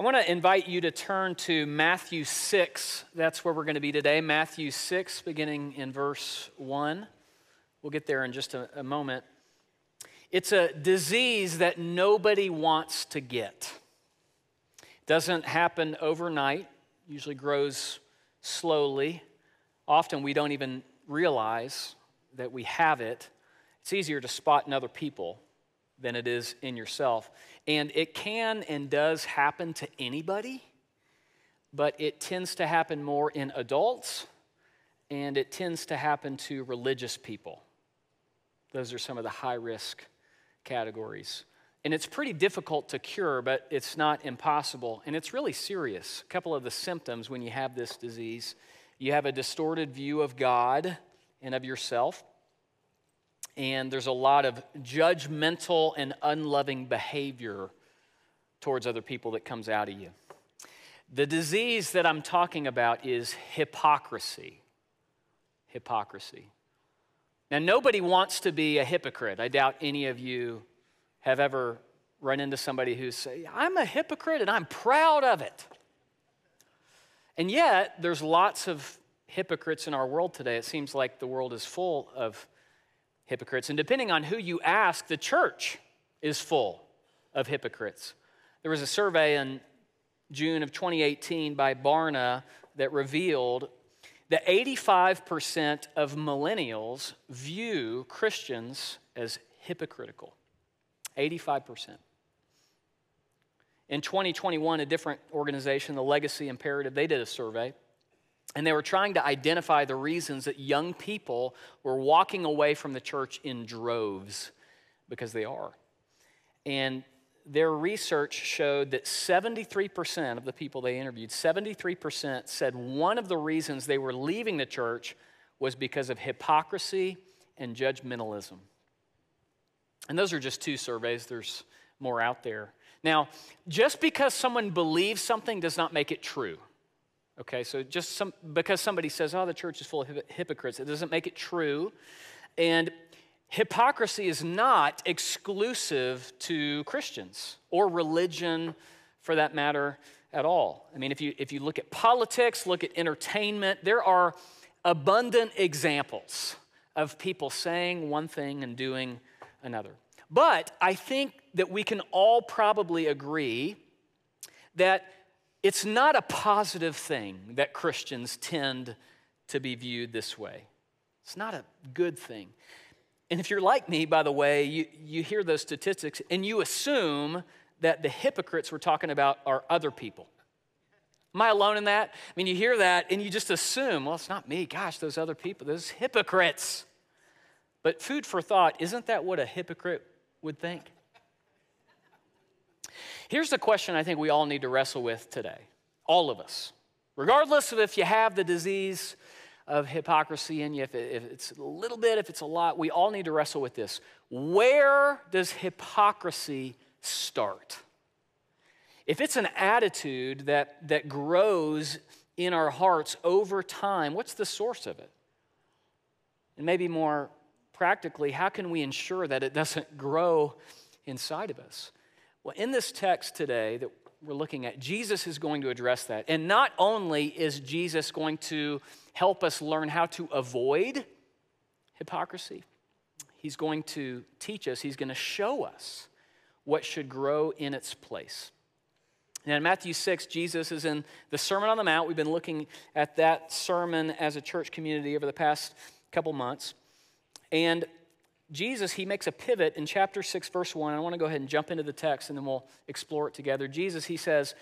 I want to invite you to turn to Matthew 6. That's where we're going to be today. Matthew 6, beginning in verse 1. We'll get there in just a, a moment. It's a disease that nobody wants to get. Doesn't happen overnight, usually grows slowly. Often we don't even realize that we have it. It's easier to spot in other people than it is in yourself. And it can and does happen to anybody, but it tends to happen more in adults and it tends to happen to religious people. Those are some of the high risk categories. And it's pretty difficult to cure, but it's not impossible. And it's really serious. A couple of the symptoms when you have this disease you have a distorted view of God and of yourself and there's a lot of judgmental and unloving behavior towards other people that comes out of you. The disease that I'm talking about is hypocrisy. Hypocrisy. Now, nobody wants to be a hypocrite. I doubt any of you have ever run into somebody who's say, I'm a hypocrite and I'm proud of it. And yet, there's lots of hypocrites in our world today. It seems like the world is full of hypocrites. And depending on who you ask, the church is full of hypocrites. There was a survey in June of 2018 by Barna that revealed that 85% of millennials view Christians as hypocritical. 85%. In 2021, a different organization, the Legacy Imperative, they did a survey and they were trying to identify the reasons that young people were walking away from the church in droves, because they are. And their research showed that 73% of the people they interviewed, 73% said one of the reasons they were leaving the church was because of hypocrisy and judgmentalism. And those are just two surveys, there's more out there. Now, just because someone believes something does not make it true. Okay, so just some, because somebody says, oh, the church is full of hypocrites, it doesn't make it true. And hypocrisy is not exclusive to Christians or religion for that matter at all. I mean, if you, if you look at politics, look at entertainment, there are abundant examples of people saying one thing and doing another. But I think that we can all probably agree that it's not a positive thing that Christians tend to be viewed this way. It's not a good thing. And if you're like me, by the way, you, you hear those statistics and you assume that the hypocrites we're talking about are other people. Am I alone in that? I mean, you hear that and you just assume, well, it's not me. Gosh, those other people, those hypocrites. But food for thought, isn't that what a hypocrite would think? Here's the question I think we all need to wrestle with today, all of us. Regardless of if you have the disease of hypocrisy in you, if, it's a little bit, if it's a lot, we all need to wrestle with this. Where does hypocrisy start? If it's an attitude that, that grows in our hearts over time, what's the source of it? And maybe more practically, how can we ensure that it doesn't grow inside of us? Well, in this text today that we're looking at, Jesus is going to address that. And not only is Jesus going to help us learn how to avoid hypocrisy, he's going to teach us, he's going to show us what should grow in its place. Now, in Matthew 6, Jesus is in the Sermon on the Mount. We've been looking at that sermon as a church community over the past couple months. And Jesus, he makes a pivot in chapter 6, verse 1. I want to go ahead and jump into the text and then we'll explore it together. Jesus, he says,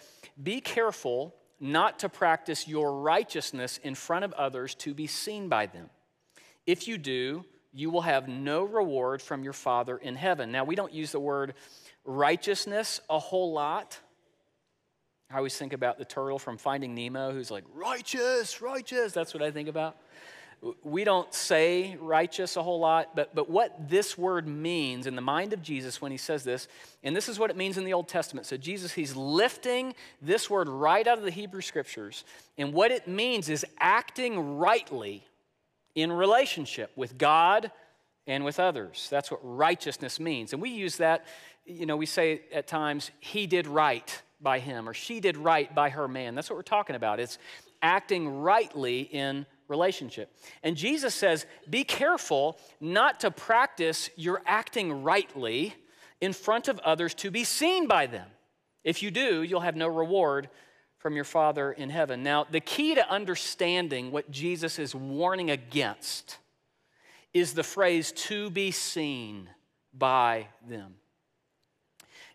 Be careful not to practice your righteousness in front of others to be seen by them. If you do, you will have no reward from your Father in heaven. Now, we don't use the word righteousness a whole lot. I always think about the turtle from Finding Nemo who's like, righteous, righteous. That's what I think about we don't say righteous a whole lot, but, but what this word means in the mind of Jesus when he says this, and this is what it means in the Old Testament. So, Jesus, he's lifting this word right out of the Hebrew scriptures. And what it means is acting rightly in relationship with God and with others. That's what righteousness means. And we use that, you know, we say at times, he did right by him, or she did right by her man. That's what we're talking about. It's acting rightly in relationship. And Jesus says, Be careful not to practice your acting rightly in front of others to be seen by them. If you do, you'll have no reward from your Father in heaven. Now, the key to understanding what Jesus is warning against is the phrase to be seen by them.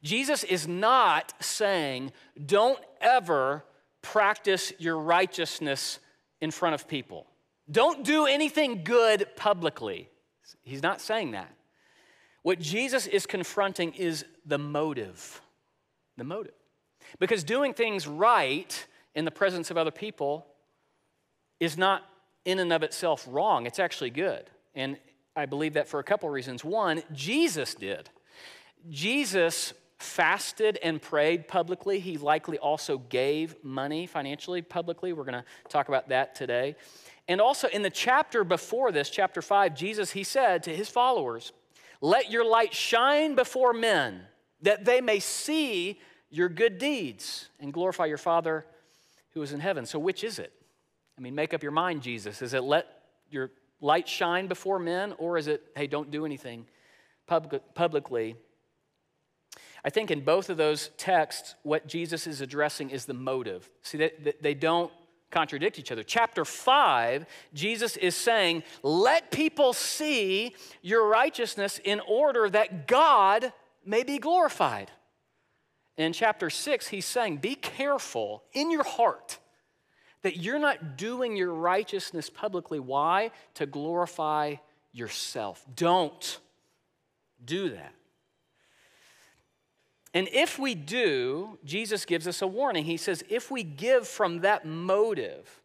Jesus is not saying, don't ever practice your righteousness in front of people. Don't do anything good publicly. He's not saying that. What Jesus is confronting is the motive. The motive. Because doing things right in the presence of other people is not in and of itself wrong, it's actually good. And I believe that for a couple reasons. One, Jesus did. Jesus fasted and prayed publicly. He likely also gave money financially publicly. We're going to talk about that today. And also in the chapter before this, chapter 5, Jesus he said to his followers, "Let your light shine before men, that they may see your good deeds and glorify your Father who is in heaven." So which is it? I mean, make up your mind, Jesus. Is it let your light shine before men or is it hey, don't do anything publicly I think in both of those texts, what Jesus is addressing is the motive. See, they, they don't contradict each other. Chapter 5, Jesus is saying, Let people see your righteousness in order that God may be glorified. In chapter 6, he's saying, Be careful in your heart that you're not doing your righteousness publicly. Why? To glorify yourself. Don't do that. And if we do, Jesus gives us a warning. He says, if we give from that motive,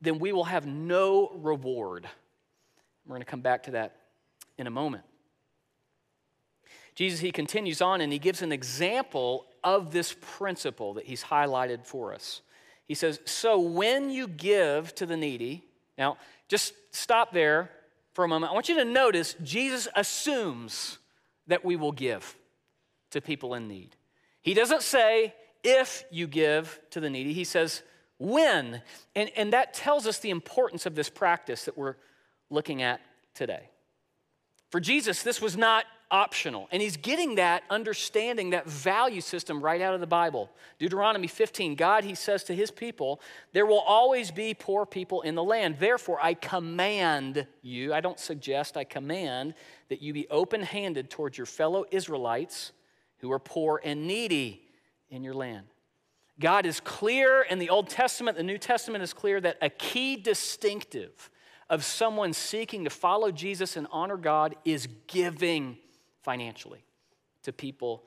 then we will have no reward. We're going to come back to that in a moment. Jesus, he continues on and he gives an example of this principle that he's highlighted for us. He says, So when you give to the needy, now just stop there for a moment. I want you to notice Jesus assumes that we will give to people in need. He doesn't say, if you give to the needy, he says, when. And, and that tells us the importance of this practice that we're looking at today. For Jesus, this was not optional. And he's getting that understanding, that value system right out of the Bible. Deuteronomy 15, God, he says to his people, there will always be poor people in the land. Therefore, I command you, I don't suggest, I command that you be open handed towards your fellow Israelites who are poor and needy in your land. God is clear in the Old Testament, the New Testament is clear that a key distinctive of someone seeking to follow Jesus and honor God is giving financially to people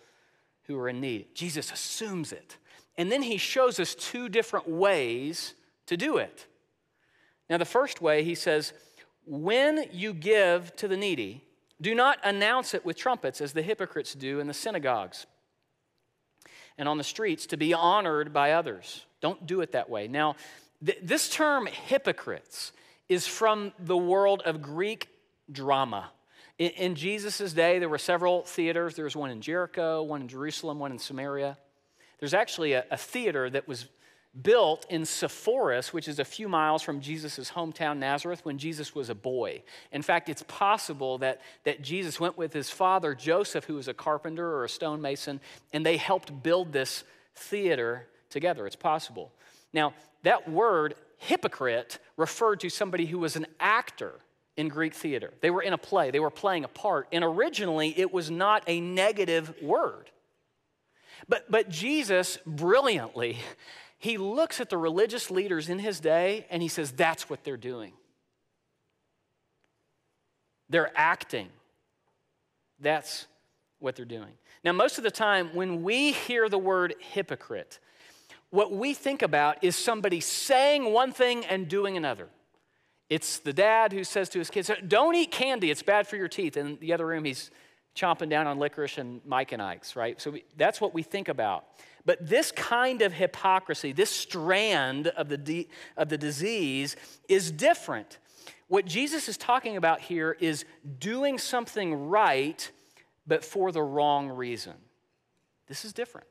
who are in need. Jesus assumes it. And then he shows us two different ways to do it. Now, the first way, he says, when you give to the needy, do not announce it with trumpets as the hypocrites do in the synagogues and on the streets to be honored by others. Don't do it that way. Now, th- this term hypocrites is from the world of Greek drama. In, in Jesus' day, there were several theaters. There was one in Jericho, one in Jerusalem, one in Samaria. There's actually a, a theater that was built in Sepphoris, which is a few miles from Jesus' hometown, Nazareth, when Jesus was a boy. In fact, it's possible that, that Jesus went with his father, Joseph, who was a carpenter or a stonemason, and they helped build this theater together. It's possible. Now, that word, hypocrite, referred to somebody who was an actor in Greek theater. They were in a play, they were playing a part, and originally it was not a negative word. But, but Jesus brilliantly he looks at the religious leaders in his day and he says, that's what they're doing. They're acting. That's what they're doing. Now, most of the time, when we hear the word hypocrite, what we think about is somebody saying one thing and doing another. It's the dad who says to his kids, Don't eat candy, it's bad for your teeth. In the other room, he's chomping down on licorice and Mike and Ike's, right? So we, that's what we think about. But this kind of hypocrisy, this strand of the, de- of the disease, is different. What Jesus is talking about here is doing something right, but for the wrong reason. This is different.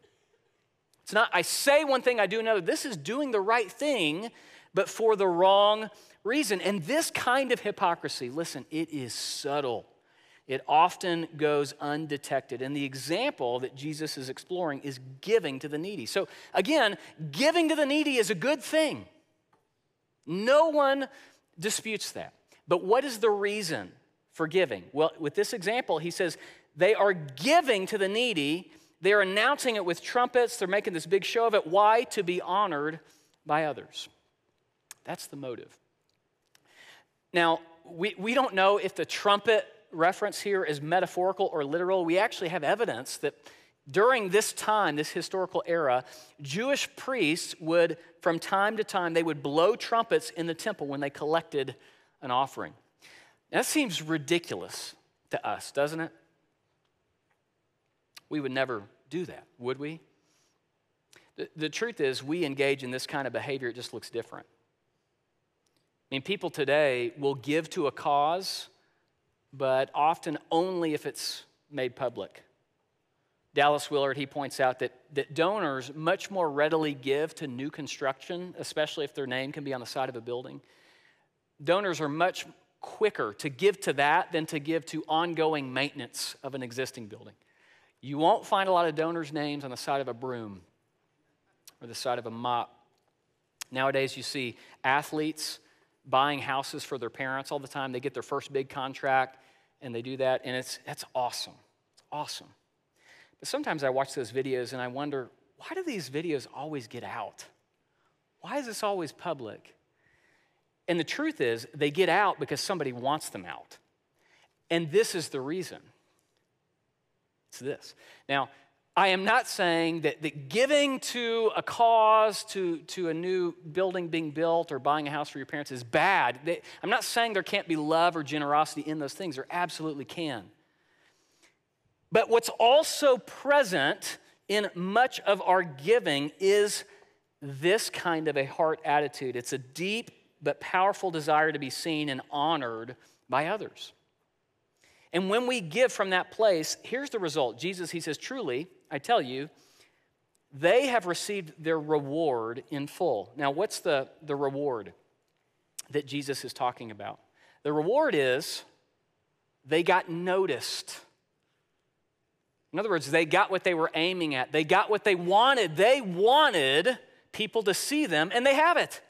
It's not, I say one thing, I do another. This is doing the right thing, but for the wrong reason. And this kind of hypocrisy, listen, it is subtle. It often goes undetected. And the example that Jesus is exploring is giving to the needy. So, again, giving to the needy is a good thing. No one disputes that. But what is the reason for giving? Well, with this example, he says they are giving to the needy. They're announcing it with trumpets. They're making this big show of it. Why? To be honored by others. That's the motive. Now, we, we don't know if the trumpet reference here is metaphorical or literal. We actually have evidence that during this time, this historical era, Jewish priests would, from time to time, they would blow trumpets in the temple when they collected an offering. That seems ridiculous to us, doesn't it? We would never do that, would we? The, the truth is, we engage in this kind of behavior, it just looks different. I mean, people today will give to a cause, but often only if it's made public. Dallas Willard, he points out that, that donors much more readily give to new construction, especially if their name can be on the side of a building. Donors are much quicker to give to that than to give to ongoing maintenance of an existing building. You won't find a lot of donors' names on the side of a broom or the side of a mop. Nowadays, you see athletes buying houses for their parents all the time. They get their first big contract and they do that, and it's, it's awesome. It's awesome. But sometimes I watch those videos and I wonder why do these videos always get out? Why is this always public? And the truth is, they get out because somebody wants them out. And this is the reason. It's this. Now, I am not saying that, that giving to a cause, to, to a new building being built, or buying a house for your parents is bad. They, I'm not saying there can't be love or generosity in those things. There absolutely can. But what's also present in much of our giving is this kind of a heart attitude. It's a deep but powerful desire to be seen and honored by others. And when we give from that place, here's the result. Jesus, he says, truly, I tell you, they have received their reward in full. Now, what's the, the reward that Jesus is talking about? The reward is they got noticed. In other words, they got what they were aiming at, they got what they wanted. They wanted people to see them, and they have it.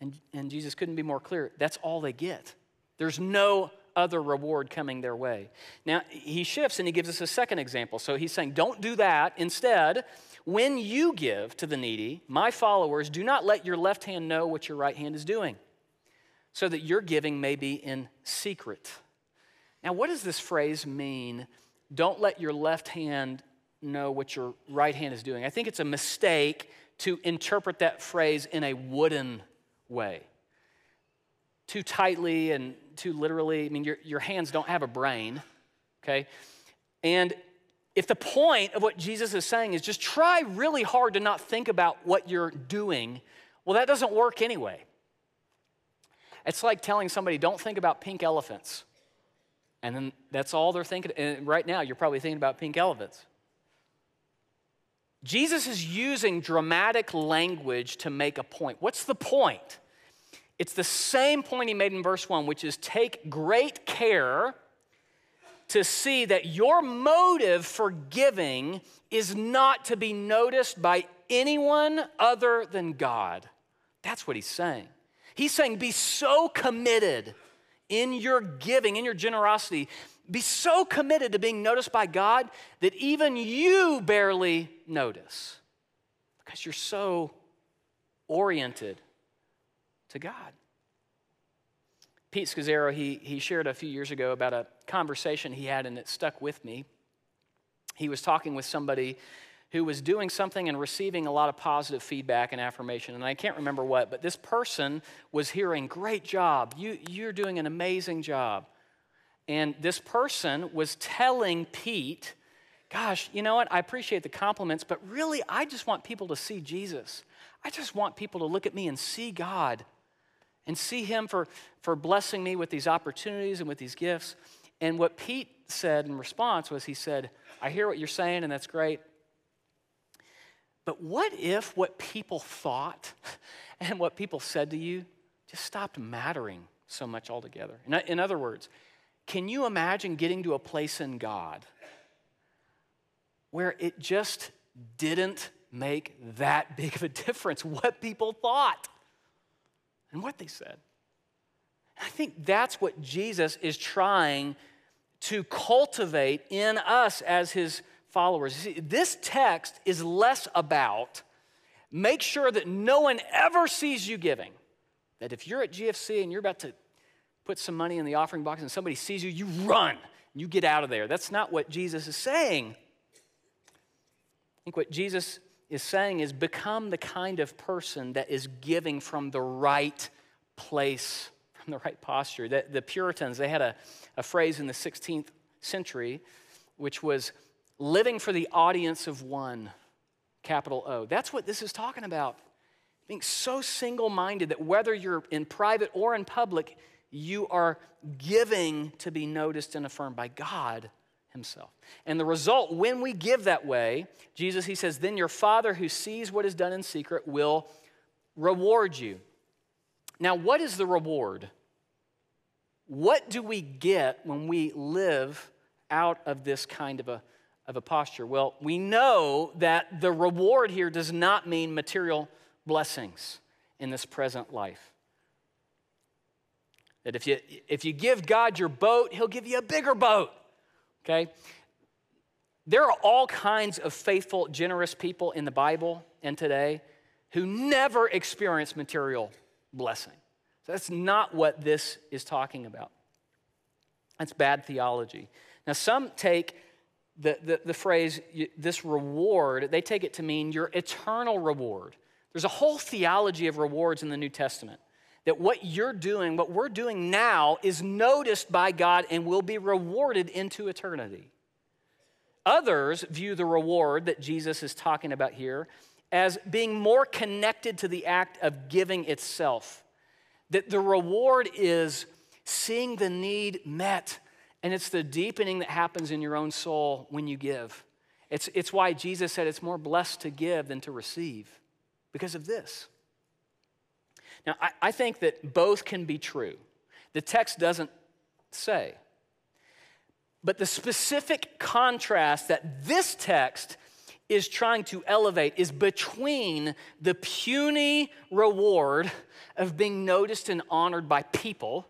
And, and Jesus couldn't be more clear. That's all they get. There's no other reward coming their way. Now, he shifts and he gives us a second example. So he's saying, don't do that. Instead, when you give to the needy, my followers, do not let your left hand know what your right hand is doing, so that your giving may be in secret. Now, what does this phrase mean? Don't let your left hand know what your right hand is doing. I think it's a mistake to interpret that phrase in a wooden way. Too tightly and too literally. I mean, your, your hands don't have a brain, okay? And if the point of what Jesus is saying is just try really hard to not think about what you're doing, well, that doesn't work anyway. It's like telling somebody, don't think about pink elephants. And then that's all they're thinking. And right now, you're probably thinking about pink elephants. Jesus is using dramatic language to make a point. What's the point? It's the same point he made in verse 1, which is take great care to see that your motive for giving is not to be noticed by anyone other than God. That's what he's saying. He's saying, be so committed in your giving, in your generosity, be so committed to being noticed by God that even you barely notice because you're so oriented to God. Pete Scazzero, he, he shared a few years ago about a conversation he had, and it stuck with me. He was talking with somebody who was doing something and receiving a lot of positive feedback and affirmation. And I can't remember what, but this person was hearing, Great job. You, you're doing an amazing job. And this person was telling Pete, Gosh, you know what? I appreciate the compliments, but really, I just want people to see Jesus. I just want people to look at me and see God and see Him for, for blessing me with these opportunities and with these gifts. And what Pete said in response was, he said, I hear what you're saying, and that's great. But what if what people thought and what people said to you just stopped mattering so much altogether? In, in other words, can you imagine getting to a place in God where it just didn't make that big of a difference what people thought and what they said? I think that's what Jesus is trying to cultivate in us as his followers. See, this text is less about make sure that no one ever sees you giving. That if you're at GFC and you're about to put some money in the offering box and somebody sees you, you run, you get out of there. That's not what Jesus is saying. I think what Jesus is saying is become the kind of person that is giving from the right place from the right posture. The, the Puritans, they had a, a phrase in the 16th century which was living for the audience of one, capital O. That's what this is talking about. Being so single minded that whether you're in private or in public, you are giving to be noticed and affirmed by God Himself. And the result, when we give that way, Jesus, He says, then your Father who sees what is done in secret will reward you. Now, what is the reward? What do we get when we live out of this kind of a, of a posture? Well, we know that the reward here does not mean material blessings in this present life. That if you, if you give God your boat, He'll give you a bigger boat. Okay? There are all kinds of faithful, generous people in the Bible and today who never experience material blessing. So That's not what this is talking about. That's bad theology. Now, some take the, the, the, phrase, this reward, they take it to mean your eternal reward. There's a whole theology of rewards in the New Testament. That what you're doing, what we're doing now, is noticed by God and will be rewarded into eternity. Others view the reward that Jesus is talking about here as being more connected to the act of giving itself that the reward is seeing the need met, and it's the deepening that happens in your own soul when you give. It's, it's why Jesus said it's more blessed to give than to receive, because of this. Now, I, I think that both can be true. The text doesn't say. But the specific contrast that this text is trying to elevate is between the puny reward of being noticed and honored by people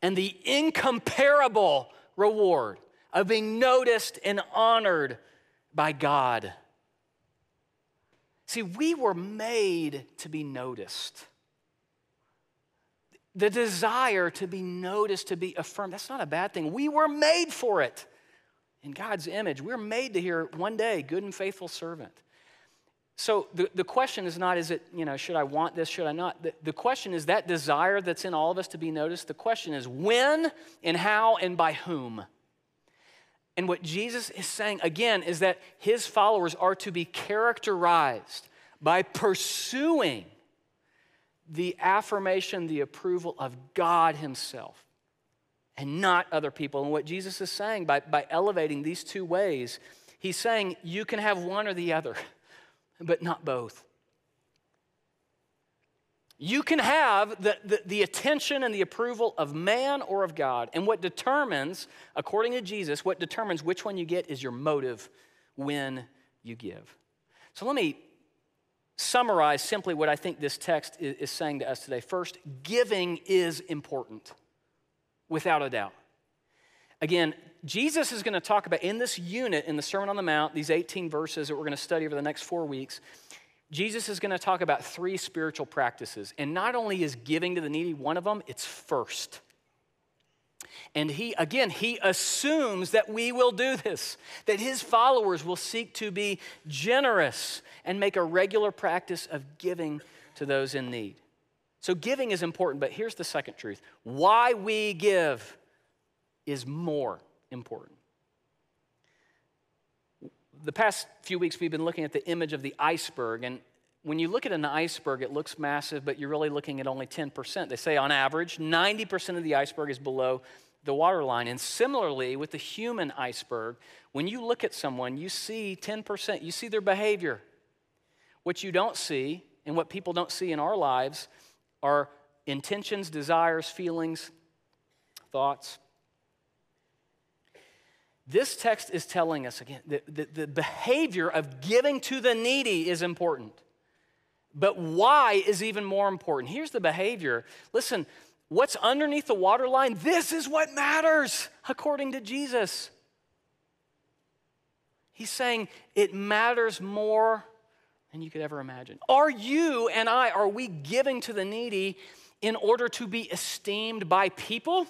and the incomparable reward of being noticed and honored by God. See, we were made to be noticed. The desire to be noticed, to be affirmed, that's not a bad thing. We were made for it in God's image. We're made to hear one day, good and faithful servant. So the, the question is not, is it, you know, should I want this, should I not? The, the question is that desire that's in all of us to be noticed. The question is when and how and by whom. And what Jesus is saying, again, is that his followers are to be characterized by pursuing the affirmation, the approval of God himself and not other people. And what Jesus is saying by, by elevating these two ways, he's saying you can have one or the other, but not both. You can have the, the, the, attention and the approval of man or of God. And what determines, according to Jesus, what determines which one you get is your motive when you give. So let me summarize simply what I think this text is, is saying to us today. First, giving is important without a doubt. Again, Jesus is going to talk about in this unit in the Sermon on the Mount, these 18 verses that we're going to study over the next four weeks. Jesus is going to talk about three spiritual practices. And not only is giving to the needy one of them, it's first. And he, again, he assumes that we will do this, that his followers will seek to be generous and make a regular practice of giving to those in need. So giving is important, but here's the second truth why we give is more important. The past few weeks, we've been looking at the image of the iceberg, and when you look at an iceberg, it looks massive, but you're really looking at only 10%. They say on average, 90% of the iceberg is below the waterline. And similarly, with the human iceberg, when you look at someone, you see 10%, you see their behavior. What you don't see, and what people don't see in our lives, are intentions, desires, feelings, thoughts. This text is telling us again that the, the behavior of giving to the needy is important. But why is even more important. Here's the behavior. Listen, what's underneath the waterline, this is what matters according to Jesus. He's saying it matters more than you could ever imagine. Are you and I, are we giving to the needy in order to be esteemed by people?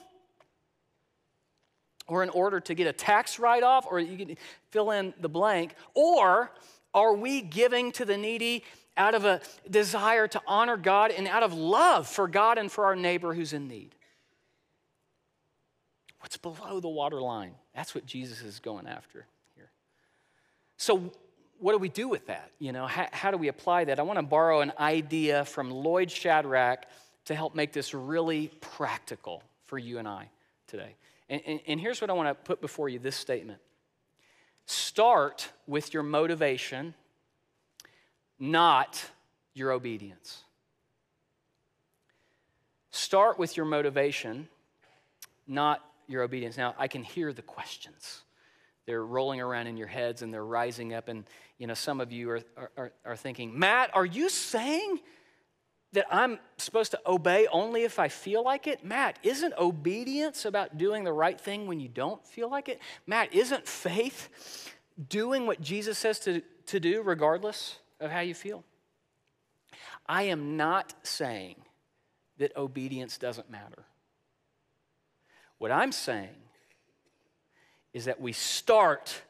Or in order to get a tax write off, or you can fill in the blank? Or are we giving to the needy out of a desire to honor God and out of love for God and for our neighbor who's in need. What's below the waterline? That's what Jesus is going after here. So, what do we do with that? You know, how, how do we apply that? I want to borrow an idea from Lloyd Shadrach to help make this really practical for you and I today. And, and, and here's what I want to put before you this statement Start with your motivation not your obedience. Start with your motivation, not your obedience. Now, I can hear the questions. They're rolling around in your heads and they're rising up. And, you know, some of you are, are, are thinking, Matt, are you saying that I'm supposed to obey only if I feel like it? Matt, isn't obedience about doing the right thing when you don't feel like it? Matt, isn't faith doing what Jesus says to, to do regardless? of how you feel. I am not saying that obedience doesn't matter. What I'm saying is that we start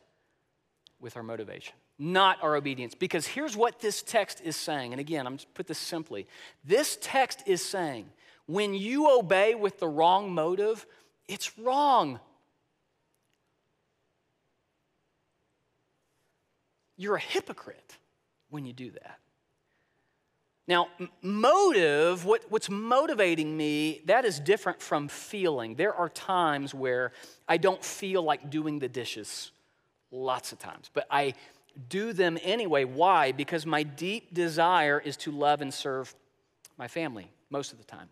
with our motivation, not our obedience. Because here's what this text is saying. And again, I'm just put this simply. This text is saying when you obey with the wrong motive, it's wrong. You're a hypocrite when you do that. Now, motive, what, what's motivating me, that is different from feeling. There are times where I don't feel like doing the dishes, lots of times, but I do them anyway. Why? Because my deep desire is to love and serve my family most of the time.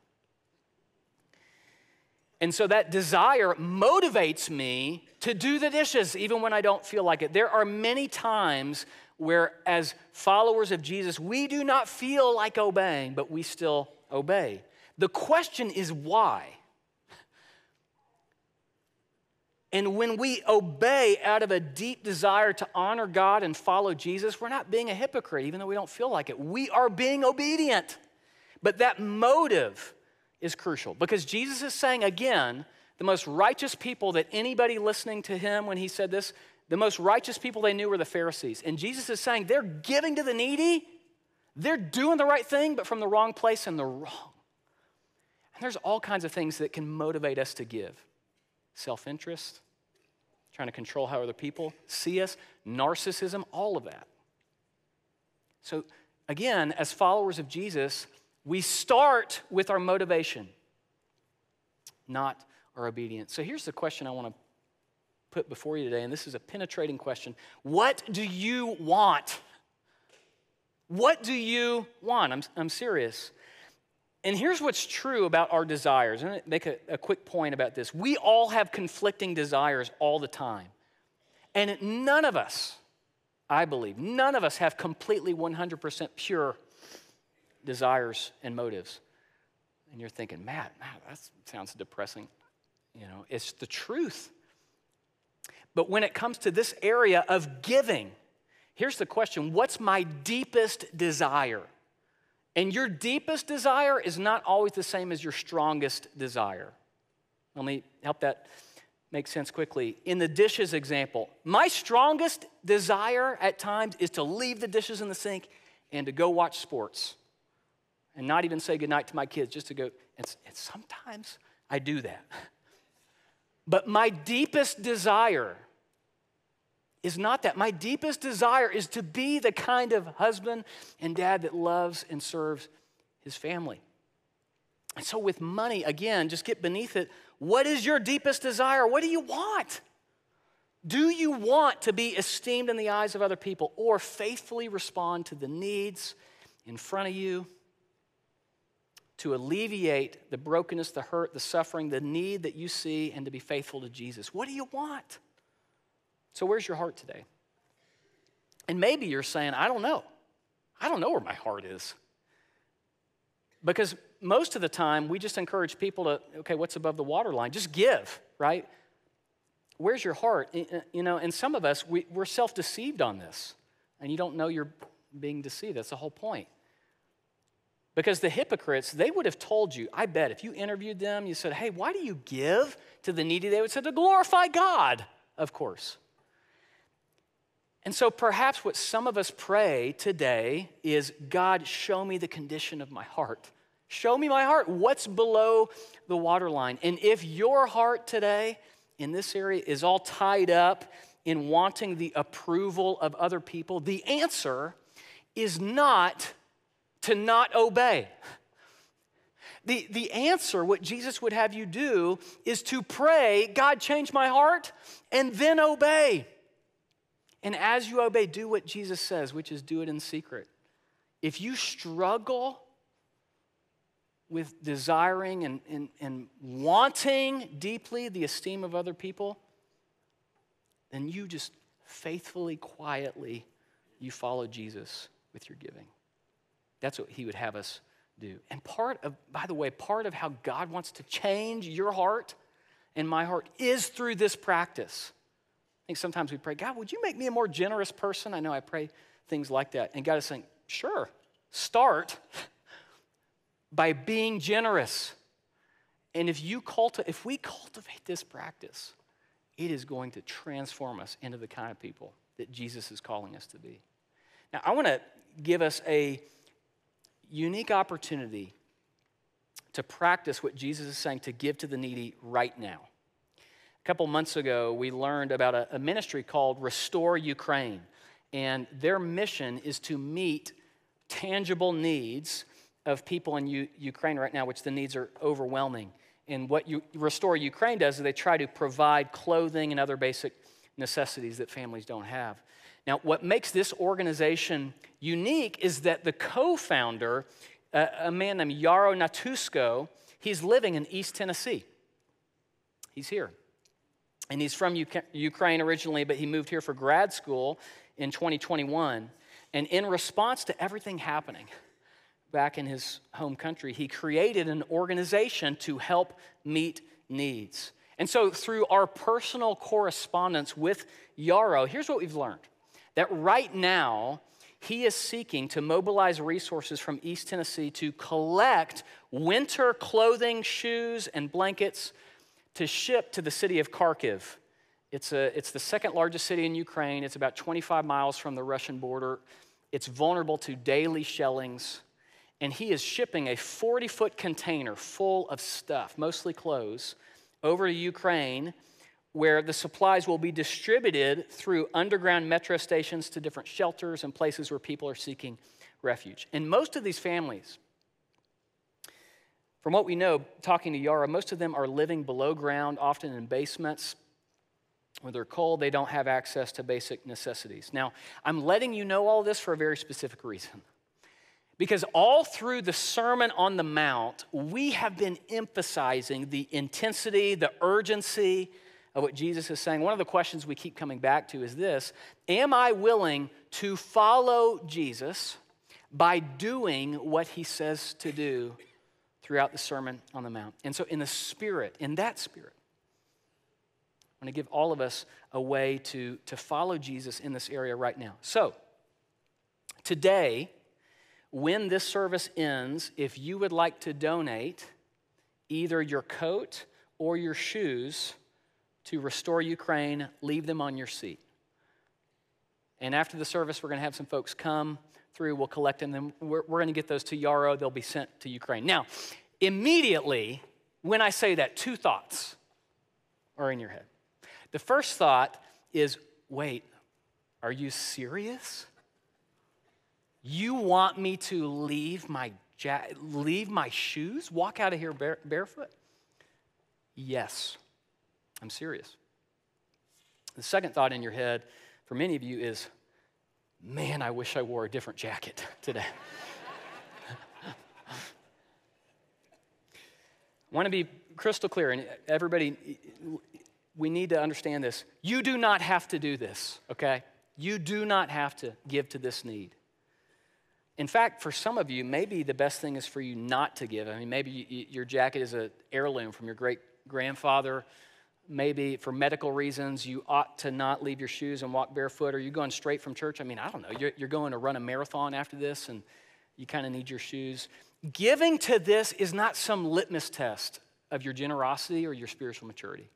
And so that desire motivates me to do the dishes even when I don't feel like it. There are many times where, as followers of Jesus, we do not feel like obeying, but we still obey. The question is why? And when we obey out of a deep desire to honor God and follow Jesus, we're not being a hypocrite, even though we don't feel like it. We are being obedient. But that motive is crucial because Jesus is saying again, the most righteous people that anybody listening to him when he said this, the most righteous people they knew were the Pharisees. And Jesus is saying they're giving to the needy, they're doing the right thing, but from the wrong place and the wrong. And there's all kinds of things that can motivate us to give self interest, trying to control how other people see us, narcissism, all of that. So, again, as followers of Jesus, we start with our motivation, not our obedience. So, here's the question I want to put before you today, and this is a penetrating question What do you want? What do you want? I'm, I'm serious. And here's what's true about our desires. To make a, a quick point about this. We all have conflicting desires all the time. And none of us, I believe, none of us have completely 100% pure desires and motives. And you're thinking, Matt, Matt, that sounds depressing. You know, it's the truth. But when it comes to this area of giving, here's the question What's my deepest desire? And your deepest desire is not always the same as your strongest desire. Let me help that make sense quickly. In the dishes example, my strongest desire at times is to leave the dishes in the sink and to go watch sports and not even say goodnight to my kids, just to go. And, and sometimes I do that. But my deepest desire is not that. My deepest desire is to be the kind of husband and dad that loves and serves his family. And so, with money, again, just get beneath it. What is your deepest desire? What do you want? Do you want to be esteemed in the eyes of other people or faithfully respond to the needs in front of you? To alleviate the brokenness, the hurt, the suffering, the need that you see, and to be faithful to Jesus. What do you want? So, where's your heart today? And maybe you're saying, I don't know. I don't know where my heart is. Because most of the time, we just encourage people to, okay, what's above the waterline? Just give, right? Where's your heart? You know, and some of us, we, we're self deceived on this, and you don't know you're being deceived. That's the whole point. Because the hypocrites, they would have told you, I bet, if you interviewed them, you said, hey, why do you give to the needy? They would say, to glorify God, of course. And so perhaps what some of us pray today is God, show me the condition of my heart. Show me my heart. What's below the waterline? And if your heart today in this area is all tied up in wanting the approval of other people, the answer is not to not obey. The, the answer, what Jesus would have you do, is to pray, God, change my heart, and then obey. And as you obey, do what Jesus says, which is do it in secret. If you struggle with desiring and, and, and wanting deeply the esteem of other people, then you just faithfully, quietly, you follow Jesus with your giving. That's what he would have us do. And part of, by the way, part of how God wants to change your heart and my heart is through this practice. Think sometimes we pray, God, would you make me a more generous person? I know I pray things like that. And God is saying, sure, start by being generous. And if you cultivate, if we cultivate this practice, it is going to transform us into the kind of people that Jesus is calling us to be. Now, I want to give us a unique opportunity to practice what Jesus is saying to give to the needy right now. A couple months ago, we learned about a, a ministry called Restore Ukraine. And their mission is to meet tangible needs of people in U- Ukraine right now, which the needs are overwhelming. And what you, Restore Ukraine does is they try to provide clothing and other basic necessities that families don't have. Now, what makes this organization unique is that the co founder, a man named Yaro Natusko, he's living in East Tennessee. He's here. And he's from Ukraine originally, but he moved here for grad school in 2021. And in response to everything happening back in his home country, he created an organization to help meet needs. And so, through our personal correspondence with Yaro, here's what we've learned that right now, he is seeking to mobilize resources from East Tennessee to collect winter clothing, shoes, and blankets to ship to the city of Kharkiv. It's, a, it's the second largest city in Ukraine. It's about 25 miles from the Russian border. It's vulnerable to daily shellings. And he is shipping a 40 foot container full of stuff, mostly clothes, over to Ukraine, where the supplies will be distributed through underground metro stations to different shelters and places where people are seeking refuge. And most of these families, from what we know, talking to Yara, most of them are living below ground, often in basements. When they're cold, they don't have access to basic necessities. Now, I'm letting you know all this for a very specific reason. Because all through the Sermon on the Mount, we have been emphasizing the intensity, the urgency of what Jesus is saying. One of the questions we keep coming back to is this Am I willing to follow Jesus by doing what he says to do throughout the Sermon on the Mount. And so, in the spirit, in that spirit, I want to give all of us a way to, to follow Jesus in this area right now. So, today, when this service ends, if you would like to donate either your coat or your shoes to Restore Ukraine, leave them on your seat. And after the service, we're going to have some folks come through. We'll collect them. Then we're, we're going to get those to Yaro. They'll be sent to Ukraine. Now, immediately, when I say that, two thoughts are in your head. The first thought is wait, are you serious? You want me to leave my, ja- leave my shoes, walk out of here bare- barefoot? Yes, I'm serious. The second thought in your head for many of you is, man, I wish I wore a different jacket today. I want to be crystal clear, and everybody, we need to understand this. You do not have to do this, okay? You do not have to give to this need. In fact, for some of you, maybe the best thing is for you not to give. I mean, maybe you, your jacket is an heirloom from your great grandfather. Maybe for medical reasons, you ought to not leave your shoes and walk barefoot. Are you going straight from church? I mean, I don't know. You're, you're going to run a marathon after this and you kind of need your shoes. Giving to this is not some litmus test of your generosity or your spiritual maturity.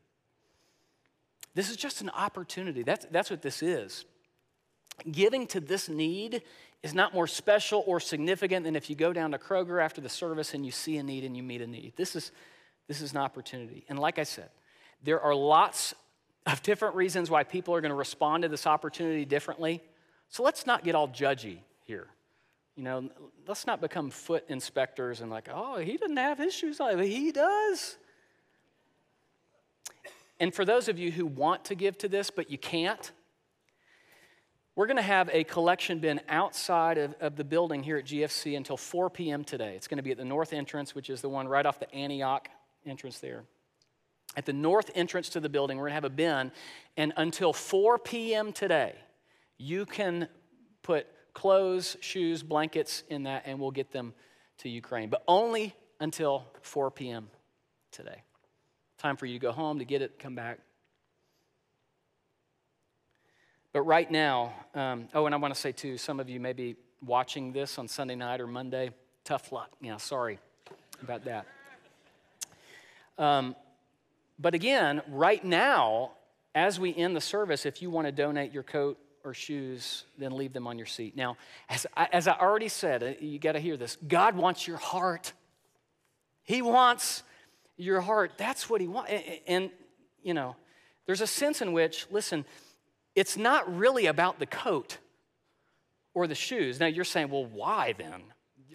This is just an opportunity. That's, that's what this is. Giving to this need is not more special or significant than if you go down to Kroger after the service and you see a need and you meet a need. This is, this is an opportunity. And like I said, there are lots of different reasons why people are going to respond to this opportunity differently. So let's not get all judgy here. You know, let's not become foot inspectors and like, oh, he doesn't have his shoes on. but He does. And for those of you who want to give to this, but you can't, we're going to have a collection bin outside of, of the building here at GFC until 4 p.m. today. It's going to be at the north entrance, which is the one right off the Antioch entrance there. At the north entrance to the building, we're going to have a bin, and until 4 p.m. today, you can put clothes, shoes, blankets in that, and we'll get them to Ukraine. But only until 4 p.m. today. Time for you to go home, to get it, come back. But right now, um, oh, and I want to say too, some of you may be watching this on Sunday night or Monday. Tough luck. Yeah, sorry about that. Um, but again, right now, as we end the service, if you want to donate your coat or shoes, then leave them on your seat. Now, as I, as I already said, uh, you got to hear this God wants your heart. He wants your heart. That's what He wants. And, and, you know, there's a sense in which, listen, it's not really about the coat or the shoes. Now you're saying, well, why then?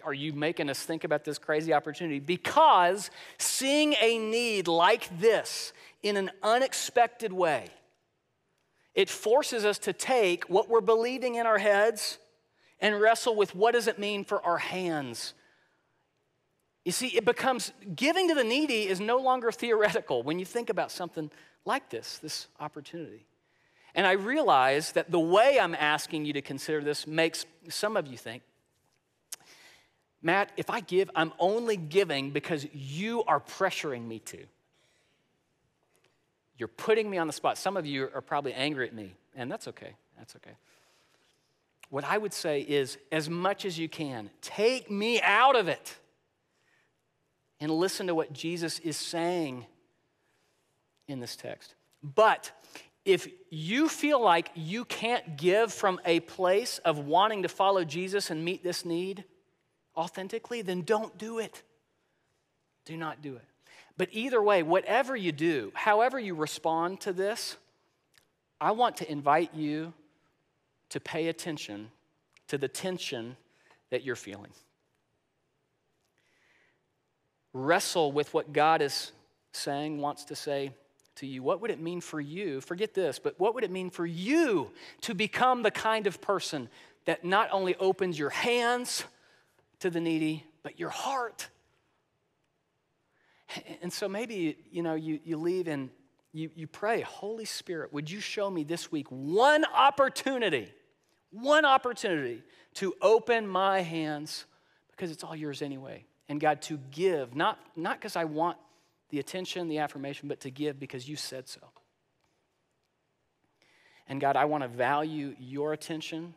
Are you making us think about this crazy opportunity? Because seeing a need like this in an unexpected way, it forces us to take what we're believing in our heads and wrestle with what does it mean for our hands. You see, it becomes giving to the needy is no longer theoretical when you think about something like this, this opportunity. And I realize that the way I'm asking you to consider this makes some of you think, Matt, if I give, I'm only giving because you are pressuring me to. You're putting me on the spot. Some of you are probably angry at me, and that's okay. That's okay. What I would say is, as much as you can, take me out of it and listen to what Jesus is saying in this text. But if you feel like you can't give from a place of wanting to follow Jesus and meet this need authentically, then don't do it. Do not do it. But either way, whatever you do, however you respond to this, I want to invite you to pay attention to the tension that you're feeling. Wrestle with what God is saying, wants to say to you? What would it mean for you? Forget this, but what would it mean for you to become the kind of person that not only opens your hands to the needy, but your heart? And so maybe, you know, you, you leave and you, you pray, Holy Spirit, would you show me this week one opportunity, one opportunity to open my hands because it's all yours anyway. And God, to give, not because I want the attention, the affirmation, but to give because you said so. And God, I want to value your attention,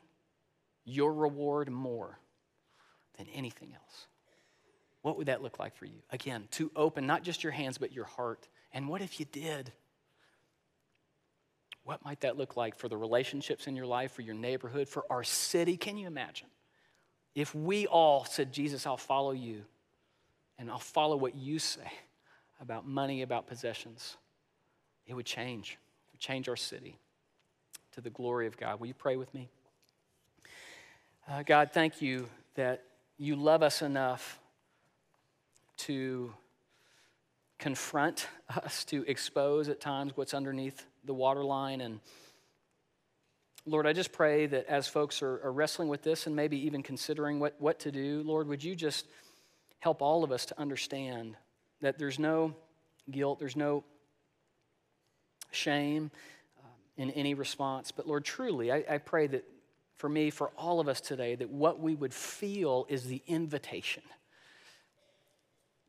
your reward more than anything else. What would that look like for you? Again, to open not just your hands, but your heart. And what if you did? What might that look like for the relationships in your life, for your neighborhood, for our city? Can you imagine? If we all said, Jesus, I'll follow you and I'll follow what you say about money, about possessions, it would change. It would change our city to the glory of God. Will you pray with me? Uh, God, thank you that you love us enough to confront us, to expose at times what's underneath the waterline. And Lord, I just pray that as folks are, are wrestling with this and maybe even considering what, what to do, Lord, would you just help all of us to understand that there's no guilt, there's no shame um, in any response. But Lord, truly, I, I pray that for me, for all of us today, that what we would feel is the invitation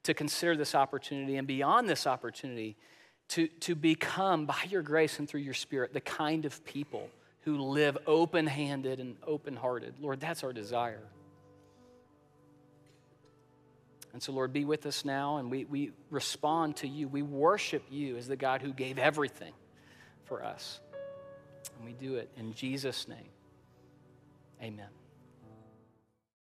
to consider this opportunity and beyond this opportunity to, to become, by your grace and through your spirit, the kind of people who live open handed and open hearted. Lord, that's our desire. And so, Lord, be with us now, and we, we respond to you. We worship you as the God who gave everything for us. And we do it in Jesus' name. Amen.